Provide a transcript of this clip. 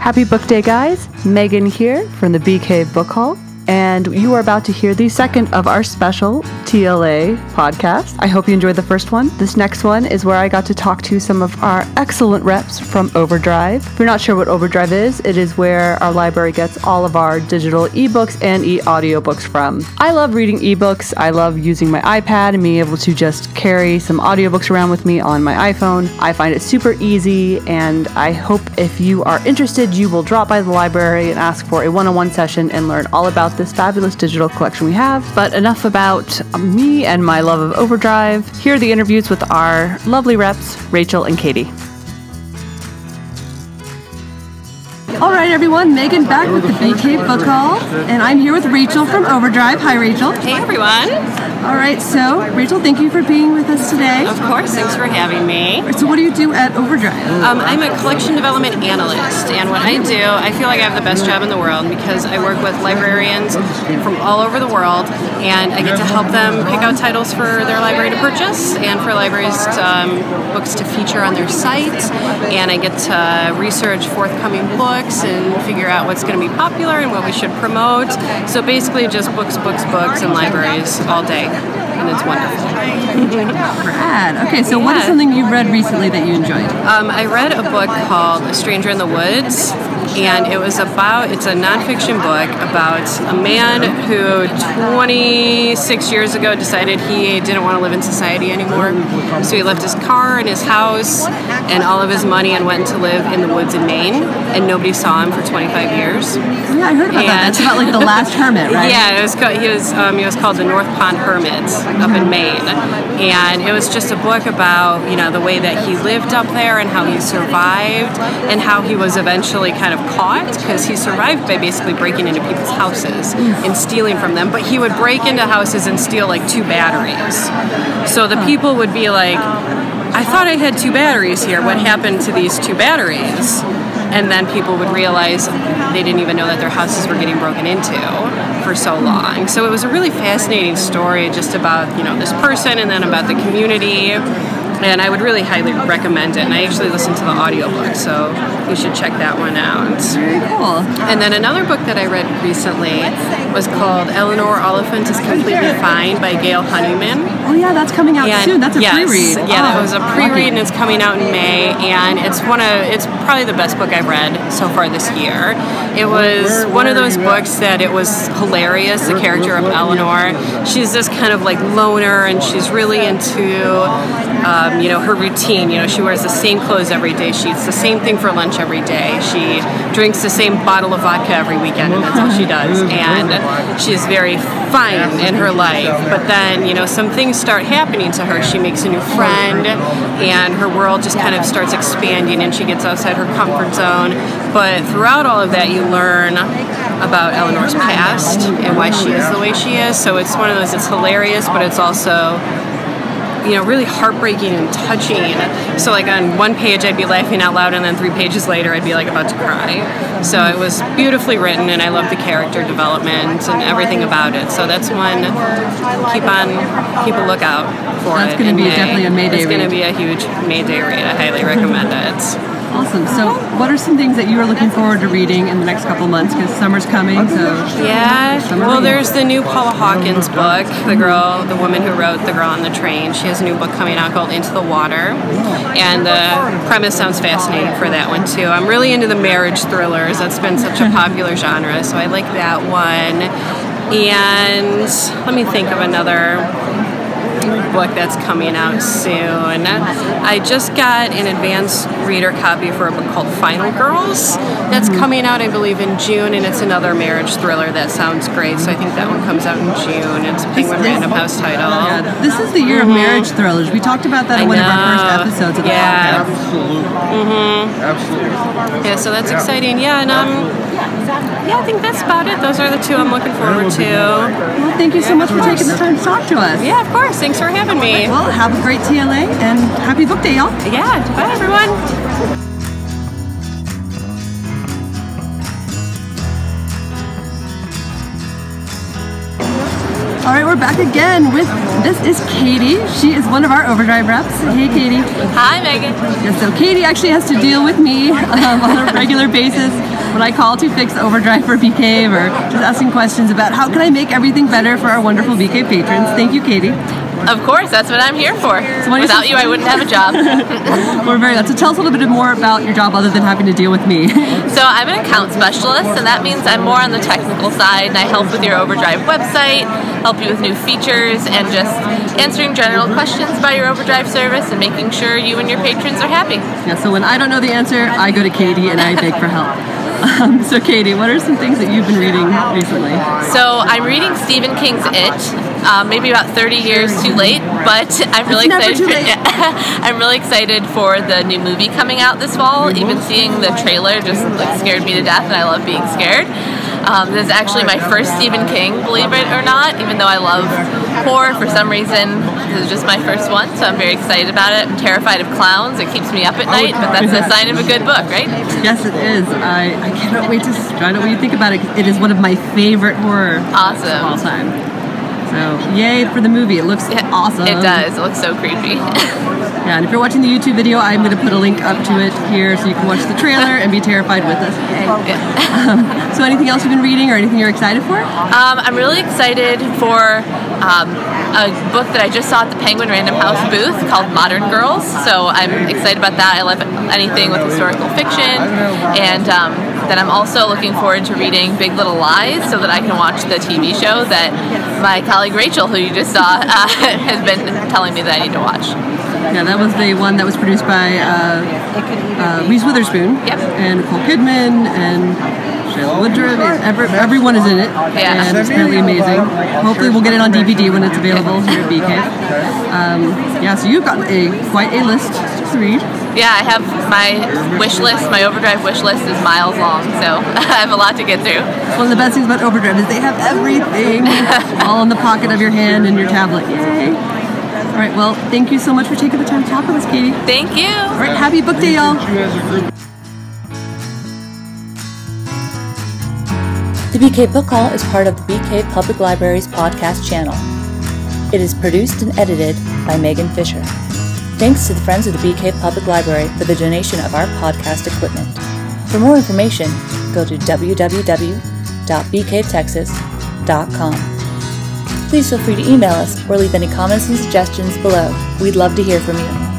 Happy Book Day, guys. Megan here from the BK Book Haul and you are about to hear the second of our special TLA podcast. I hope you enjoyed the first one. This next one is where I got to talk to some of our excellent reps from Overdrive. If you're not sure what Overdrive is, it is where our library gets all of our digital ebooks and e audiobooks from. I love reading ebooks. I love using my iPad and being able to just carry some audiobooks around with me on my iPhone. I find it super easy, and I hope if you are interested, you will drop by the library and ask for a one on one session and learn all about this fabulous digital collection we have. But enough about me and my love of Overdrive. Here are the interviews with our lovely reps, Rachel and Katie. All right, everyone. Megan back with the BK Book Haul, and I'm here with Rachel from Overdrive. Hi, Rachel. Hey, everyone. All right, so Rachel, thank you for being with us today. Of course, thanks for having me. So, what do you do at Overdrive? Um, I'm a collection development analyst, and what I do, I feel like I have the best job in the world because I work with librarians from all over the world, and I get to help them pick out titles for their library to purchase and for libraries to, um, books to feature on their site, and I get to research forthcoming books and figure out what's going to be popular and what we should promote. So basically, just books, books, books, and libraries all day, and it's wonderful. Rad. Okay, so yeah. what is something you've read recently that you enjoyed? Um, I read a book called A Stranger in the Woods and it was about it's a nonfiction book about a man who 26 years ago decided he didn't want to live in society anymore. So he left his car and his house and all of his money and went to live in the woods in maine and nobody saw him for 25 years. Yeah i heard about and, that. It's about like the last hermit right? Yeah it was called, he was um, he was called the north pond hermit up in maine. And it was just a book about you know the way that he lived up there and how he survived and how he was eventually kind of caught because he survived by basically breaking into people's houses and stealing from them. But he would break into houses and steal like two batteries. So the people would be like, I thought I had two batteries here. What happened to these two batteries? And then people would realize they didn't even know that their houses were getting broken into for so hmm. long. So it was a really fascinating story just about, you know, this person and then about the community and I would really highly recommend it. And I actually listened to the audiobook, so you should check that one out. Very cool. And then another book that I read recently was called Eleanor Oliphant is Completely Fine by Gail Honeyman. Oh yeah, that's coming out and soon. That's a yes, pre-read. Yeah, oh, that was a pre-read, and it's coming out in May. And it's one of it's probably the best book I've read so far this year. It was one of those books that it was hilarious. The character of Eleanor, she's this kind of like loner, and she's really into. Um, you know, her routine. You know, she wears the same clothes every day. She eats the same thing for lunch every day. She drinks the same bottle of vodka every weekend, and that's all she does. And she's very fine in her life. But then, you know, some things start happening to her. She makes a new friend, and her world just kind of starts expanding, and she gets outside her comfort zone. But throughout all of that, you learn about Eleanor's past and why she is the way she is. So it's one of those. It's hilarious, but it's also you know, really heartbreaking and touching. So, like on one page, I'd be laughing out loud, and then three pages later, I'd be like about to cry. So it was beautifully written, and I love the character development and everything about it. So that's one. Keep on, keep a lookout for that's it. That's going to be definitely a May Day. It's going to be a huge May Day read. I highly recommend it. Awesome. So, what are some things that you are looking forward to reading in the next couple months? Because summer's coming, so yeah. Well, there's the new Paula Hawkins book, the girl, the woman who wrote The Girl on the Train. She has a new book coming out called Into the Water, and the premise sounds fascinating for that one too. I'm really into the marriage thrillers. That's been such a popular genre, so I like that one. And let me think of another book that's coming out soon. I just got an advanced reader copy for a book called Final Girls that's mm-hmm. coming out, I believe, in June, and it's another marriage thriller that sounds great. So I think that one comes out in June. It's a Penguin Random House title. Yeah, this is the year mm-hmm. of marriage thrillers. We talked about that in one of our first episodes of the yeah. podcast. Absolutely. Mm-hmm. Absolutely. Yeah, so that's yeah. exciting. Yeah, and um, yeah, I think that's about it. Those are the two I'm looking forward to. Well, thank you so much for taking the time to talk to us. Yeah, of course. Thanks for having me. Well, have a great TLA and happy book day, y'all. Yeah, bye everyone. All right, we're back again with this is Katie. She is one of our Overdrive reps. Hey, Katie. Hi, Megan. Yeah, so Katie actually has to deal with me um, on a regular basis when I call to fix Overdrive for BK or just asking questions about how can I make everything better for our wonderful BK patrons. Thank you, Katie. Of course, that's what I'm here for. So Without you, I wouldn't have a job. We're very glad. So tell us a little bit more about your job other than having to deal with me. so I'm an account specialist, and that means I'm more on the technical side, and I help with your Overdrive website, help you with new features, and just answering general questions about your Overdrive service and making sure you and your patrons are happy. Yeah, so when I don't know the answer, I go to Katie and I beg for help. Um, so, Katie, what are some things that you've been reading recently? So, I'm reading Stephen King's It. Um, maybe about 30 years too late, but I'm really excited. For, I'm really excited for the new movie coming out this fall. Even seeing the trailer just like scared me to death, and I love being scared. Um, this is actually my first Stephen King, believe it or not, even though I love horror for some reason. This is just my first one, so I'm very excited about it. I'm terrified of clowns. It keeps me up at night, but that's a sign of a good book, right? Yes, it is. I, I cannot wait to find out what you think about it. It is one of my favorite horror awesome. of all time. So, yay for the movie. It looks yeah, awesome. It does. It looks so creepy. Yeah, and if you're watching the YouTube video, I'm going to put a link up to it here so you can watch the trailer and be terrified with us. Um, so, anything else you've been reading or anything you're excited for? Um, I'm really excited for um, a book that I just saw at the Penguin Random House booth called Modern Girls. So, I'm excited about that. I love anything with historical fiction. And um, then I'm also looking forward to reading Big Little Lies so that I can watch the TV show that my colleague Rachel, who you just saw, uh, has been telling me that I need to watch. Yeah, that was the one that was produced by uh, uh, Reese Witherspoon yep. and Nicole Kidman and Shailene Woodley. Every, everyone is in it, yeah. and it's really amazing. Hopefully, we'll get it on DVD when it's available here at BK. Um, yeah, so you've got a quite a list to read. Yeah, I have my wish list. My Overdrive wish list is miles long, so I have a lot to get through. One of the best things about Overdrive is they have everything all in the pocket of your hand and your tablet. Yay! All right, well, thank you so much for taking the time to talk with us, Katie. Thank you. All right, happy book day, y'all. The BK Book Haul is part of the BK Public Library's podcast channel. It is produced and edited by Megan Fisher. Thanks to the Friends of the BK Public Library for the donation of our podcast equipment. For more information, go to www.bktexas.com. Please feel free to email us or leave any comments and suggestions below. We'd love to hear from you.